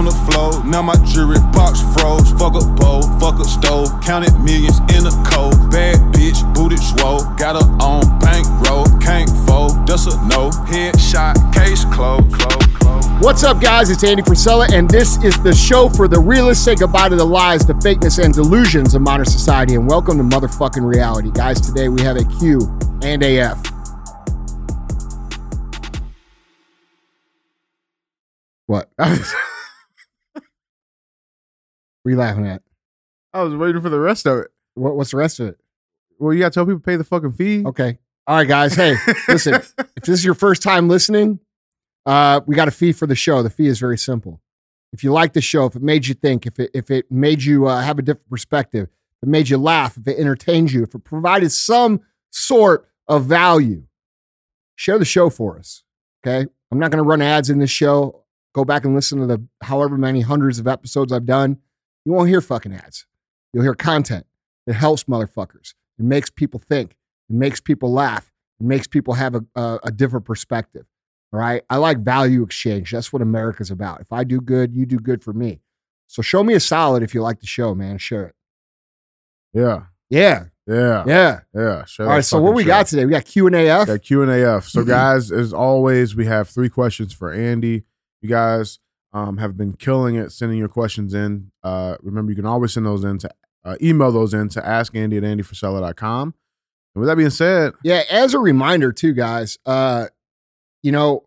on the floor. Now my jewelry box froze. Fuck a bowl, fuck a stove. Counted millions in a cold. Bad bitch, booty swole. Got her on bankroll. Can't fold, that's a no. Headshot, case closed. Close. What's up, guys? It's Andy Frisella, and this is the show for the realists. Say goodbye to the lies, the fakeness, and delusions of modern society, and welcome to motherfucking reality. Guys, today we have a Q and AF. What? what you laughing at? I was waiting for the rest of it. What, what's the rest of it? Well, you gotta tell people to pay the fucking fee. Okay. All right, guys. Hey, listen, if this is your first time listening, uh, we got a fee for the show. The fee is very simple. If you like the show, if it made you think, if it if it made you uh, have a different perspective, if it made you laugh, if it entertained you, if it provided some sort of value, share the show for us. Okay. I'm not going to run ads in this show. Go back and listen to the however many hundreds of episodes I've done. You won't hear fucking ads. You'll hear content that helps motherfuckers. It makes people think. It makes people laugh. It makes people have a, a, a different perspective. All right. I like value exchange. That's what America's about. If I do good, you do good for me. So show me a solid if you like the show, man. Share it. Yeah, Yeah. yeah, Yeah. yeah. Share All. So what we shit. got today? We got Q and AF. Got Q and AF. So guys, as always, we have three questions for Andy. You guys um, have been killing it sending your questions in. Uh, remember, you can always send those in to uh, email those in to askandy at andyfrisella.com. And with that being said, Yeah, as a reminder too, guys, uh, you know,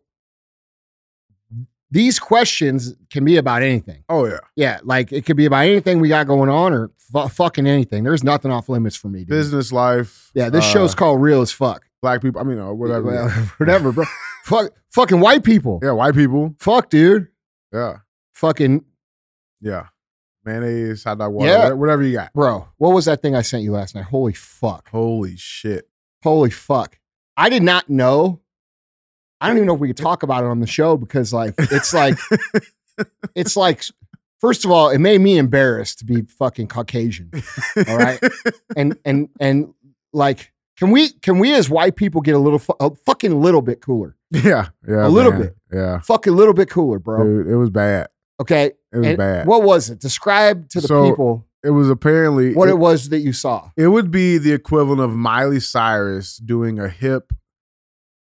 these questions can be about anything. oh yeah, Yeah, like it could be about anything we got going on or fu- fucking anything. There's nothing off limits for me. Dude. business life. Yeah, this uh, show's called Real as Fuck. black people. I mean, uh, whatever. Well, whatever, bro. Fuck, fucking white people. yeah, white people. Fuck, dude. Yeah, Fucking, yeah. Mayonnaise, hot dog water, Yeah. whatever, whatever you got. bro. What was that thing I sent you last night? Holy fuck. Holy shit. Holy fuck. I did not know. I don't even know if we could talk about it on the show because, like, it's like, it's like, first of all, it made me embarrassed to be fucking Caucasian. All right. And, and, and like, can we, can we as white people get a little, fu- a fucking little bit cooler? Yeah, yeah. A little man. bit. Yeah, Fucking a little bit cooler, bro. dude, it was bad. Okay. It was And bad. What was it? Describe to the So, people it was apparently what it, it was that you saw. it would be the equivalent of Miley Cyrus doing a hip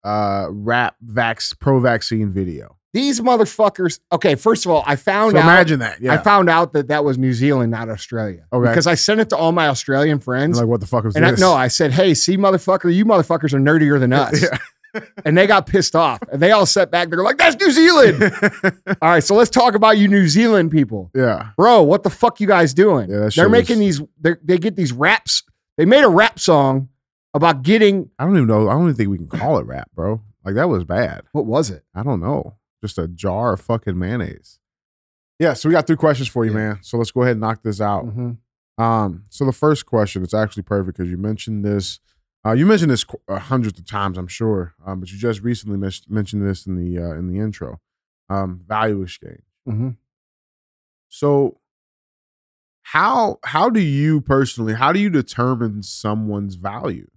uh rap vax pro vaccine video. These motherfuckers. Okay. First of all, I found So out. imagine that. Yeah. I found out that that was New Zealand, not Australia. Okay. Because I sent it to all my Australian friends. like what the fuck was and I, this? no, I said, hey, see, motherfucker, you motherfuckers are nerdier than us. yeah. And they got pissed off. And they all sat back. They're like, that's New Zealand. all right. So let's talk about you New Zealand people. yeah. Bro, what the fuck you guys doing? Yeah, They're making these, they're- they get these raps. They made a rap song about getting, I don't even know. I don't even think we can call it rap, bro. Like that was bad. what was it? I don't know. Just a jar of fucking mayonnaise. Yeah, so we got three questions for you, Yeah. man. So let's go ahead and knock this out. Mhm. Um, so the first question, it's actually perfect because you mentioned this. Uh, you mentioned this qu- uh, hundreds of times, I'm sure, um, but you just recently mentioned this in the uh, in the intro. Um, value exchange. Mhm. So, how how do you personally how do you determine someone's value?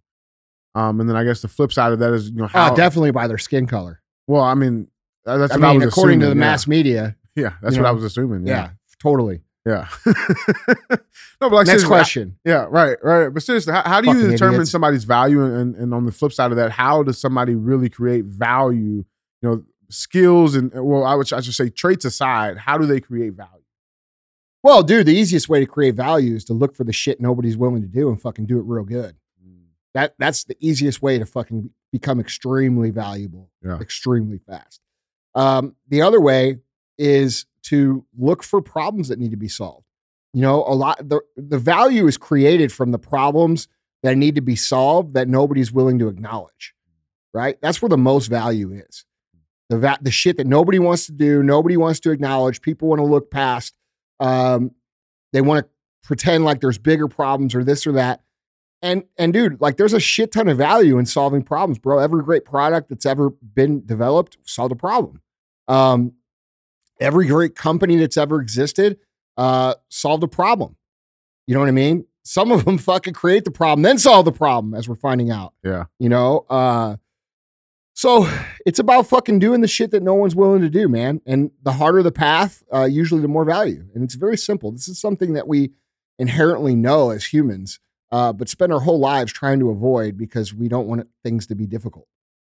Um, and then I guess the flip side of that is you know how Oh, definitely by their skin color. well I mean uh, that's I what I was according to the yeah. mass media. yeah that's what I was assuming Yeah, yeah totally. Yeah, no but like Next seriously, I- question. Yeah, right, right. But seriously, how, how do you determine idiots. somebody's value? And, and on the flip side of that, how does somebody really create value? You know, skills and well, I would I should say traits aside, how do they create value? Well, dude, the easiest way to create value is to look for the shit nobody's willing to do and fucking do it real good. That that's the easiest way to fucking become extremely valuable, Yeah. extremely fast. Um, the other way is to look for problems that need to be solved. You know, a lot the the value is created from the problems that need to be solved that nobody's willing to acknowledge. Right? That's where the most value is. The va- the shit that nobody wants to do, nobody wants to acknowledge, people want to look past. Um, they want to pretend like there's bigger problems or this or that. And and dude, like there's a shit ton of value in solving problems, bro. Every great product that's ever been developed solved a problem. Um, every great company that's ever existed uh, solved a problem. You know what I mean? Some of them fucking create the problem, then solve the problem, as we're finding out. Yeah. You know, uh, So it's about fucking doing the shit that no one's willing to do, man. And the harder the path, uh, usually the more value. And it's very simple. This is something that we inherently know as humans, uh, but spend our whole lives trying to avoid because we don't want things to be difficult,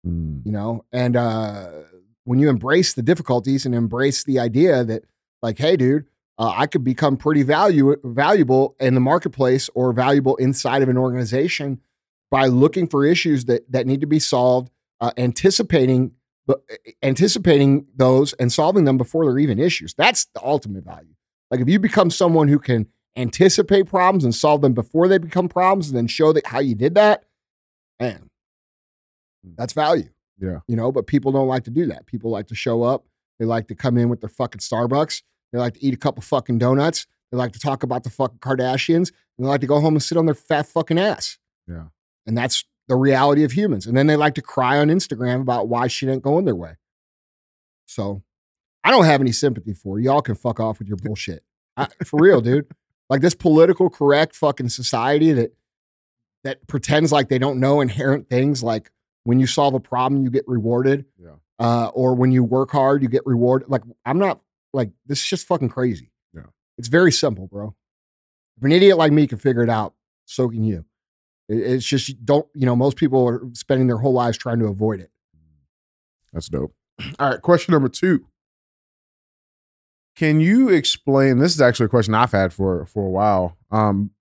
Mm. you know? And uh, when you embrace the difficulties and embrace the idea that, like, hey, dude, uh, I could become pretty value, valuable in the marketplace or valuable inside of an organization by looking for issues that, that need to be solved uh, anticipating anticipating those and solving them before they're even issues. That's the ultimate value. Like if you become someone who can anticipate problems and solve them before they become problems, and then show that how you did that, man, that's value. Yeah. you know. But people don't like to do that. People like to show up. They like to come in with their fucking Starbucks. They like to eat a couple fucking donuts. They like to talk about the fucking Kardashians. And they like to go home and sit on their fat fucking ass. Yeah. And that's the reality of humans. And then they like to cry on Instagram about why shit ain't going their way. So I don't have any sympathy for. Y'all can fuck off with your bullshit. I, for real, dude. Like this political correct fucking society that that pretends like they don't know inherent things like when you solve a problem, you get rewarded. Yeah. Uh, or when you work hard, you get rewarded. Like I'm not like this is just fucking crazy. Yeah. It's very simple, bro. If an idiot like me can figure it out, so can you. It- It's just don't, you know, most people are spending their whole lives trying to avoid it. That's dope. All right, question number two. Can you explain? This is actually a question I've had for for a while, um,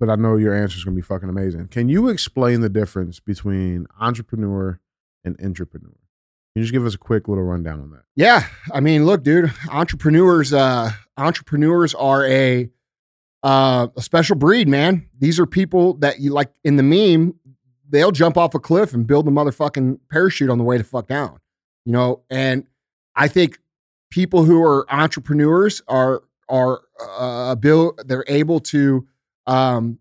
but I know your answer is going to be fucking amazing. Can you explain the difference between entrepreneur and entrepreneur? Can you just give us a quick little rundown on that? Yeah, I mean, look, dude, entrepreneurs, uh, entrepreneurs are a uh, a special breed, man. These are people that you like in the meme. They'll jump off a cliff and build a motherfucking parachute on the way to fuck down, you know. And I think people who are entrepreneurs are are uh, build. They're able to um,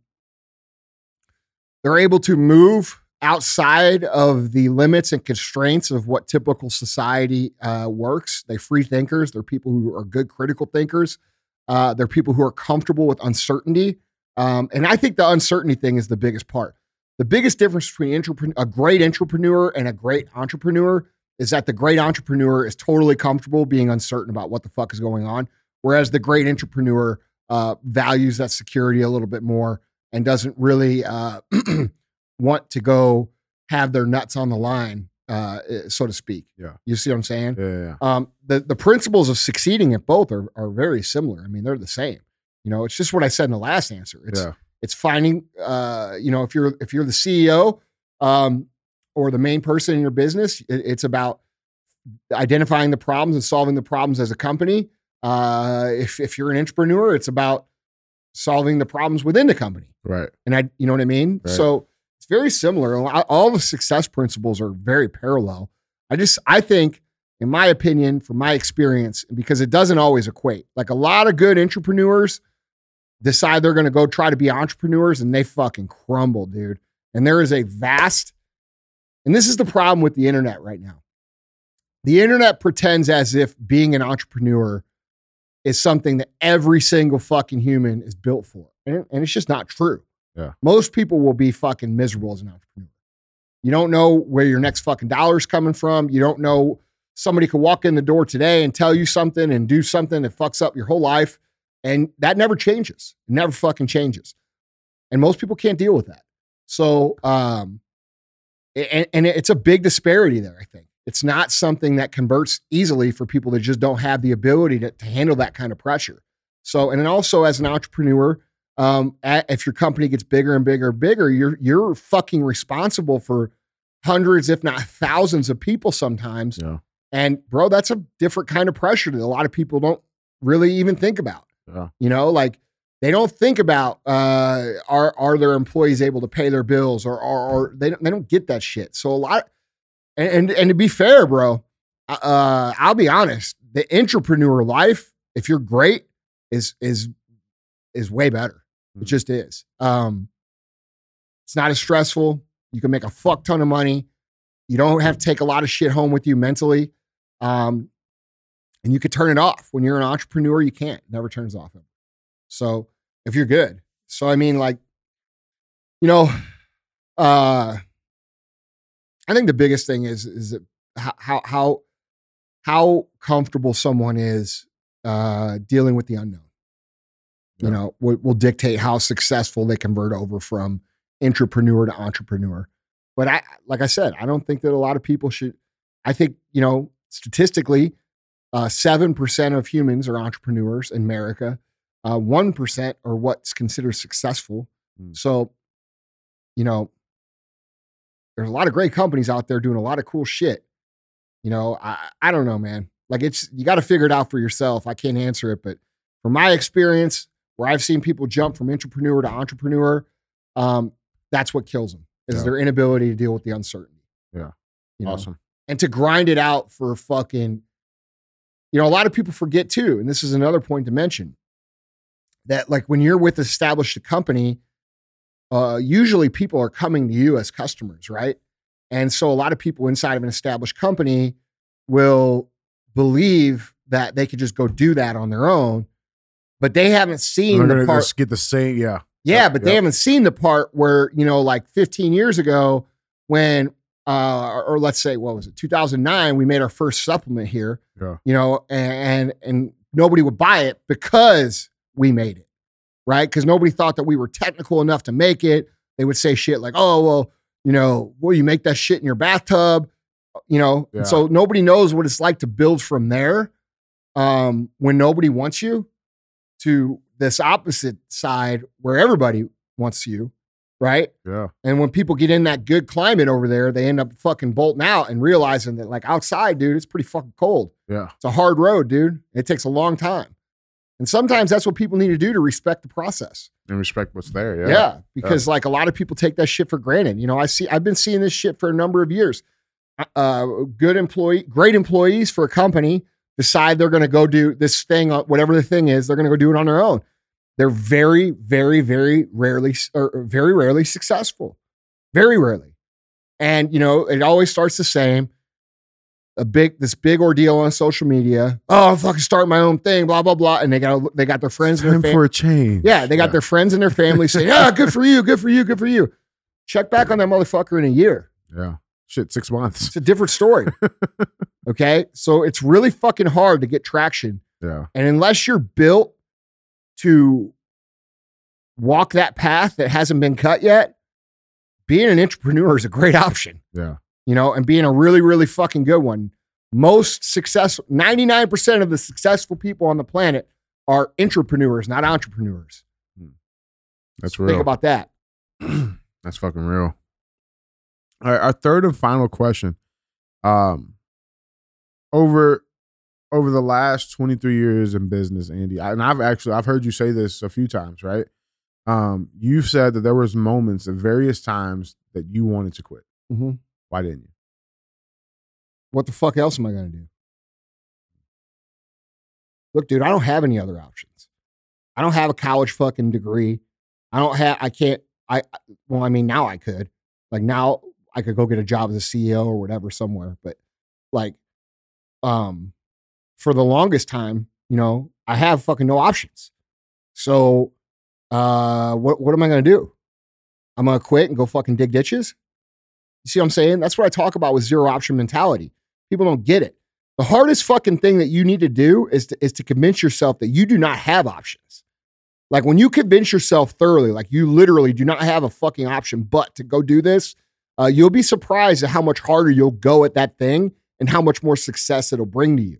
they're able to move outside of the limits and constraints of what typical society uh, works. They're free thinkers. They're people who are good critical thinkers. Uh, they're people who are comfortable with uncertainty. Um, and I think the uncertainty thing is the biggest part. The biggest difference between a great entrepreneur and a great intrapreneur is that the great entrepreneur is totally comfortable being uncertain about what the fuck is going on, whereas the great intrapreneur uh, values that security a little bit more and doesn't really uh, want to go have their nuts on the line, uh, so to speak. Yeah. You see what I'm saying? Yeah, yeah, yeah. Um, the the principles of succeeding at both are are very similar. I mean, they're the same. You know, it's just what I said in the last answer. It's yeah. it's finding uh, you know, if you're if you're the CEO um or the main person in your business, it, it's about identifying the problems and solving the problems as a company. Uh, if if you're an intrapreneur, it's about solving the problems within the company. Right. And I, you know what I mean? Right. So it's very similar. All the success principles are very parallel. I just, I think, in my opinion, from my experience, because it doesn't always equate. Like a lot of good intrapreneurs decide they're going to go try to be entrepreneurs and they fucking crumble, dude. And there is a vast, and this is the problem with the internet right now. The internet pretends as if being an entrepreneur is something that every single fucking human is built for. And, and it's just not true. Yeah. Most people will be fucking miserable as an entrepreneur. You don't know where your next fucking dollar is coming from. You don't know somebody could walk in the door today and tell you something and do something that fucks up your whole life. And that never changes. It never fucking changes. And most people can't deal with that. So, um, and, and it's a big disparity there, I think. It's not something that converts easily for people that just don't have the ability to, to handle that kind of pressure. So, and then also as an entrepreneur, um, a- if your company gets bigger and bigger and bigger, you're you're fucking responsible for hundreds, if not thousands, of people sometimes. Yeah. And bro, that's a different kind of pressure that a lot of people don't really even think about. Yeah. You know, like they don't think about uh, are are their employees able to pay their bills or or, or they don't, they don't get that shit. So a lot, and and, and to be fair, bro, uh, I'll be honest, the intrapreneur life, if you're great, is is is way better. It Mhm. just is. Um, it's not as stressful. You can make a fuck ton of money. You don't have to take a lot of shit home with you mentally. Um, and you could turn it off. When you're an entrepreneur, you can't. It never turns off. So if you're good. So I mean, like, you know, uh I think the biggest thing is is how how how, how comfortable someone is uh, dealing with the unknown. You Yeah. know, will, will dictate how successful they convert over from intrapreneur to entrepreneur. But I, like I said, I don't think that a lot of people should. I think you know, statistically, uh, seven percent of humans are entrepreneurs in America. Uh, One percent are what's considered successful. Hmm. So, you know, there's a lot of great companies out there doing a lot of cool shit. You know, I I don't know, man. Like it's you got to figure it out for yourself. I can't answer it, but from my experience, where I've seen people jump from intrapreneur to entrepreneur, um, that's what kills them is Yeah. their inability to deal with the uncertainty. Yeah. You know? Awesome. and to grind it out for fucking you know a lot of people forget too and this is another point to mention that like when you're with established a company uh usually people are coming to you as customers right and so a lot of people inside of an established company will believe that they could just go do that on their own but they haven't seen the part get the same. Yeah. yeah, Yep, but they haven't seen the part where, you know, like 15 years ago when uh or let's say what was it? 2009 we made our first supplement here. Yeah. You know, and and nobody would buy it because we made it. Right? Cuz nobody thought that we were technical enough to make it. They would say shit like, "Oh, well, you know, well you make that shit in your bathtub." You know, Yeah. so nobody knows what it's like to build from there. Um when nobody wants you to this opposite side where everybody wants you, right? Yeah. And when people get in that good climate over there, they end up fucking bolting out and realizing that, like, outside, dude, it's pretty fucking cold. Yeah. It's a hard road, dude. It takes a long time. And sometimes that's what people need to do to respect the process. And respect what's there. Yeah. Yeah. because like a lot of people take that shit for granted. You know, I see, I've been seeing this shit for a number of years. Uh, good employee, great employees for a company decide they're going to go do this thing, uh, whatever the thing is, they're going to go do it on their own. They're very, very, very rarely, or very rarely successful. Very rarely. And, you know, it always starts the same. A big, this big ordeal on social media. Oh, I'm fucking start my own thing, blah, blah, blah. And they got, they got their friends and their fam- for a change. yeah, they got their friends and their family saying, "Yeah, good for you, good for you, good for you." Check back on that motherfucker in a year. Yeah. Shit, six months. It's a different story. okay, so it's really fucking hard to get traction, Yeah. and unless you're built to walk that path that hasn't been cut yet, being an intrapreneur is a great option. Yeah. You know, and being a really, really fucking good one. Most successful, 99% of the successful people on the planet are entrepreneurs, not entrepreneurs. That's Think real. Think about that. That's fucking real. All right, our third and final question. Um, over over the last 23 years in business, Andy, I- and I've actually I've heard you say this a few times, right? Um, you've said that there was moments at various times that you wanted to quit. Mhm. Why didn't you? what the fuck else am I going to do? Look, dude, I don't have any other options. I don't have a college fucking degree. I don't have, I can't, I, well, I mean, now I could. Like now I could go get a job as a CEO or whatever somewhere. But like, um, for the longest time, you know, I have fucking no options. So, uh, what, what am I going to do? I'm going to quit and go fucking dig ditches. See what I'm saying? That's what I talk about with zero option mentality. People don't get it. The hardest fucking thing that you need to do is to, is to convince yourself that you do not have options. Like when you convince yourself thoroughly, like you literally do not have a fucking option but to go do this, uh, you'll be surprised at how much harder you'll go at that thing and how much more success it'll bring to you.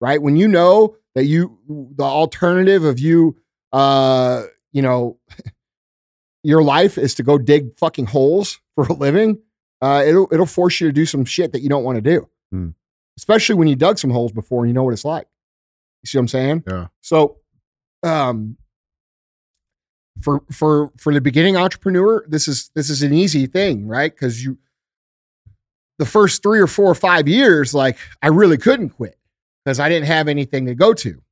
Right? When you know that you, the alternative of you, uh, you know, your life is to go dig fucking holes for a living, uh, it'll it'll force you to do some shit that you don't want to do. Hmm. Especially when you dug some holes before and you know what it's like. You see what I'm saying? Yeah. So, um, for for for the beginning entrepreneur, this is this is an easy thing, right? Because you, the first three or four or five years, like I really couldn't quit because I didn't have anything to go to.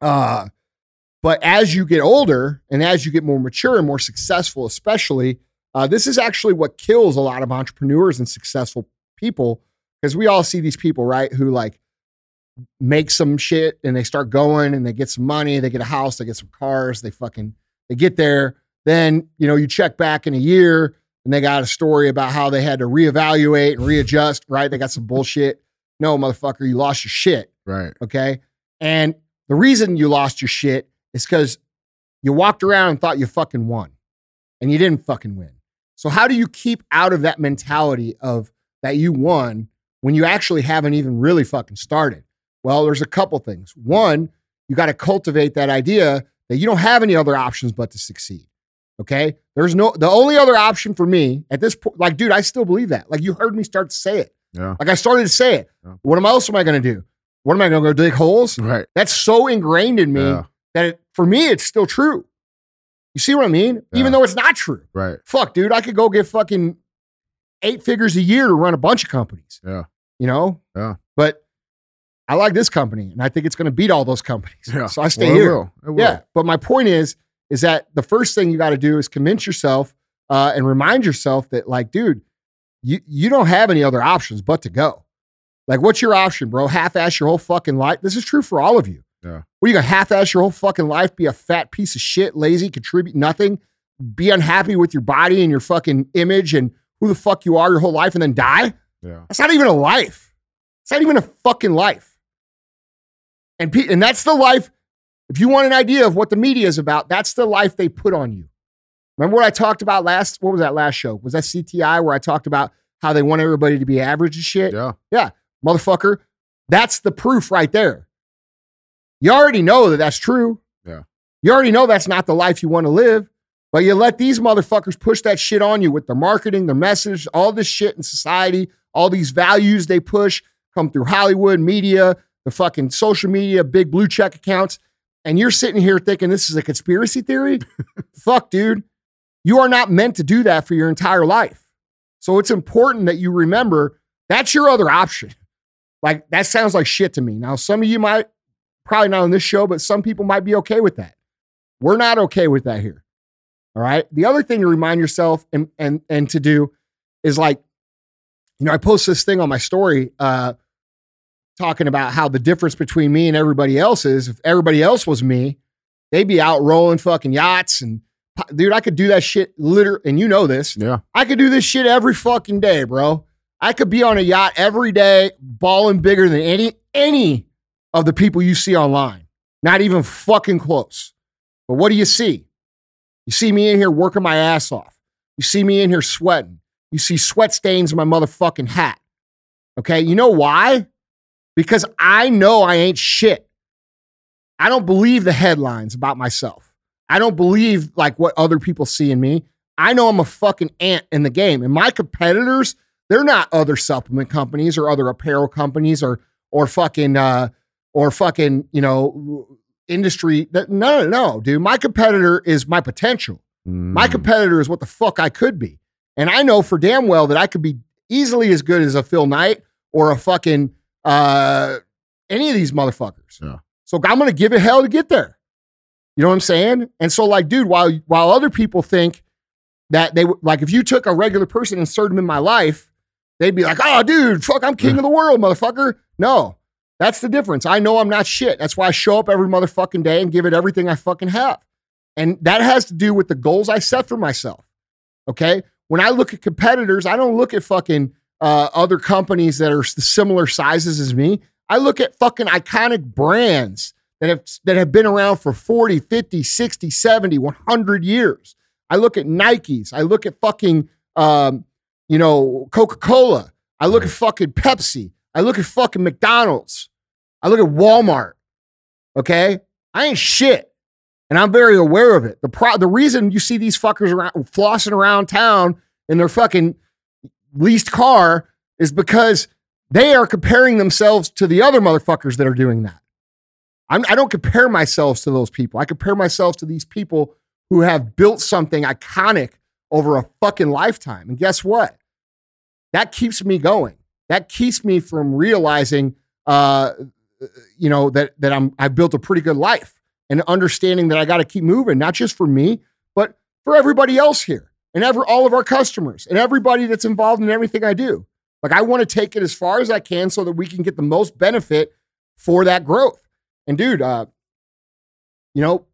Uh, but as you get older and as you get more mature and more successful, especially, uh, this is actually what kills a lot of entrepreneurs and successful people because we all see these people, right, who like make some shit and they start going and they get some money, they get a house, they get some cars, they fucking they get there. Then, you know, you check back in a year, and they got a story about how they had to reevaluate and readjust, right? They got some bullshit. No, motherfucker, you lost your shit. Right. Okay. And the reason you lost your shit is because you walked around and thought you fucking won and you didn't fucking win. So, how do you keep out of that mentality of that you won when you actually haven't even really fucking started? Well, there's a couple things. One, you got to cultivate that idea that you don't have any other options but to succeed. Okay. There's no, the only other option for me at this point, like, dude, I still believe that. Like, you heard me start to say it. Yeah. Like, I started to say it. Yeah. What am, I else am I going to do? What am I going to go dig holes? Right. That's so ingrained in me Yeah. that it, for me, it's still true. You see what I mean? Yeah. Even though it's not true. Right. Fuck, dude, I could go get fucking eight figures a year to run a bunch of companies, Yeah. you know? Yeah. But I like this company and I think it's going to beat all those companies. Yeah. So I stay Well, it here. will. It will. Yeah. But my point is, is that the first thing you got to do is convince yourself uh, and remind yourself that, like, dude, you you don't have any other options but to go. Like, what's your option, bro? Half-ass your whole fucking life. This is true for all of you. Yeah. What you gonna half-ass your whole fucking life? Be a fat piece of shit, lazy, contribute nothing, be unhappy with your body and your fucking image and who the fuck you are your whole life, and then die? Yeah. That's not even a life. It's not even a fucking life. And pe- and that's the life. If you want an idea of what the media is about, that's the life they put on you. Remember what I talked about last? What was that last show? Was that CTI where I talked about how they want everybody to be average and shit? Yeah. Yeah. Motherfucker, that's the proof right there. You already know that that's true. Yeah. You already know that's not the life you want to live, but you let these motherfuckers push that shit on you with their marketing, their message, all this shit in society, all these values they push come through Hollywood, media, the fucking social media, big blue check accounts. And you're sitting here thinking this is a conspiracy theory? Fuck, dude. You are not meant to do that for your entire life. So it's important that you remember that's your other option. Like, that sounds like shit to me. Now, some of you might, probably not on this show, but some people might be okay with that. We're not okay with that here. All right. The other thing to remind yourself and and and to do is like, you know, I post this thing on my story uh talking about how the difference between me and everybody else is if everybody else was me, they'd be out rolling fucking yachts and dude, I could do that shit literally, and you know this. Yeah. I could do this shit every fucking day, bro. I could be on a yacht every day, balling bigger than any any of the people you see online. Not even fucking close. But what do you see? You see me in here working my ass off. You see me in here sweating. You see sweat stains in my motherfucking hat. Okay, you know why? Because I know I ain't shit. I don't believe the headlines about myself. I don't believe like what other people see in me. I know I'm a fucking ant in the game. And my competitors, they're not other supplement companies or other apparel companies or or fucking uh or fucking, you know, industry. That no, no, dude. My competitor is my potential. My Mm. competitor is what the fuck I could be. And I know for damn well that I could be easily as good as a Phil Knight or a fucking uh any of these motherfuckers. Yeah. So I'm gonna give it hell to get there. You know what I'm saying? And so, like, dude, while while other people think that they would like if you took a regular person and inserted them in my life, they'd be like, oh, dude, fuck, I'm king of the world, motherfucker. No, that's the difference. I know I'm not shit. That's why I show up every motherfucking day and give it everything I fucking have. And that has to do with the goals I set for myself. Okay. When I look at competitors, I don't look at fucking uh, other companies that are similar sizes as me. I look at fucking iconic brands that have that have been around for 40, 50, 60, 70, 100 years. I look at Nikes. I look at fucking um, you know, Coca-Cola. I look at fucking Pepsi. I look at fucking McDonald's. I look at Walmart. Okay? I ain't shit. And I'm very aware of it. The pro- the reason you see these fuckers around flossing around town in their fucking leased car is because they are comparing themselves to the other motherfuckers that are doing that. I'm, I don't compare myself to those people. I compare myself to these people who have built something iconic over a fucking lifetime. And guess what? That keeps me going. That keeps me from realizing, uh, you know, that that I'm I've built a pretty good life and understanding that I got to keep moving, not just for me, but for everybody else here and ever all of our customers and everybody that's involved in everything I do. Like I want to take it as far as I can so that we can get the most benefit for that growth. And dude, uh, you know,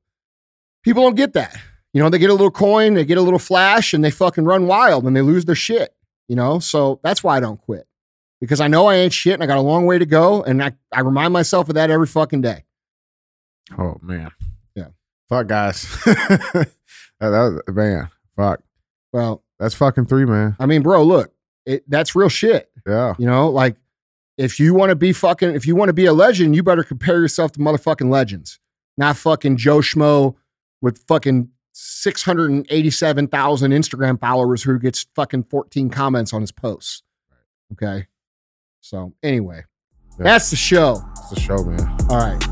people don't get that. You you know, they get a little coin, they get a little flash, and they fucking run wild and they lose their shit. You know, so that's why I don't quit because I know I ain't shit and I got a long way to go, and I I remind myself of that every fucking day. Oh man. Yeah. Fuck guys. that, that was- man. Fuck. Well, That's fucking three, man. I mean, bro, look, it, that's real shit. Yeah. You know, like if you want to be fucking, if you want to be a legend, you better compare yourself to motherfucking legends, not fucking Joe Schmo with fucking 687,000 Instagram followers who gets fucking 14 comments on his posts. Okay. So anyway, yeah. that's the show. That's the show, man. All right.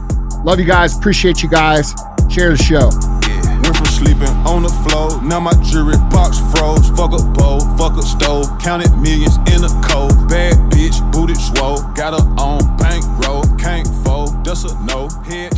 Love you guys. Appreciate you guys. Share the show. Yeah. Went from sleeping on the floor. Now my jewelry box froze. Fuck a bowl, fuck a stove. Counted millions in a cold. Bad bitch, booted swole. Got her on bankroll. Can't fold. Does a no hit.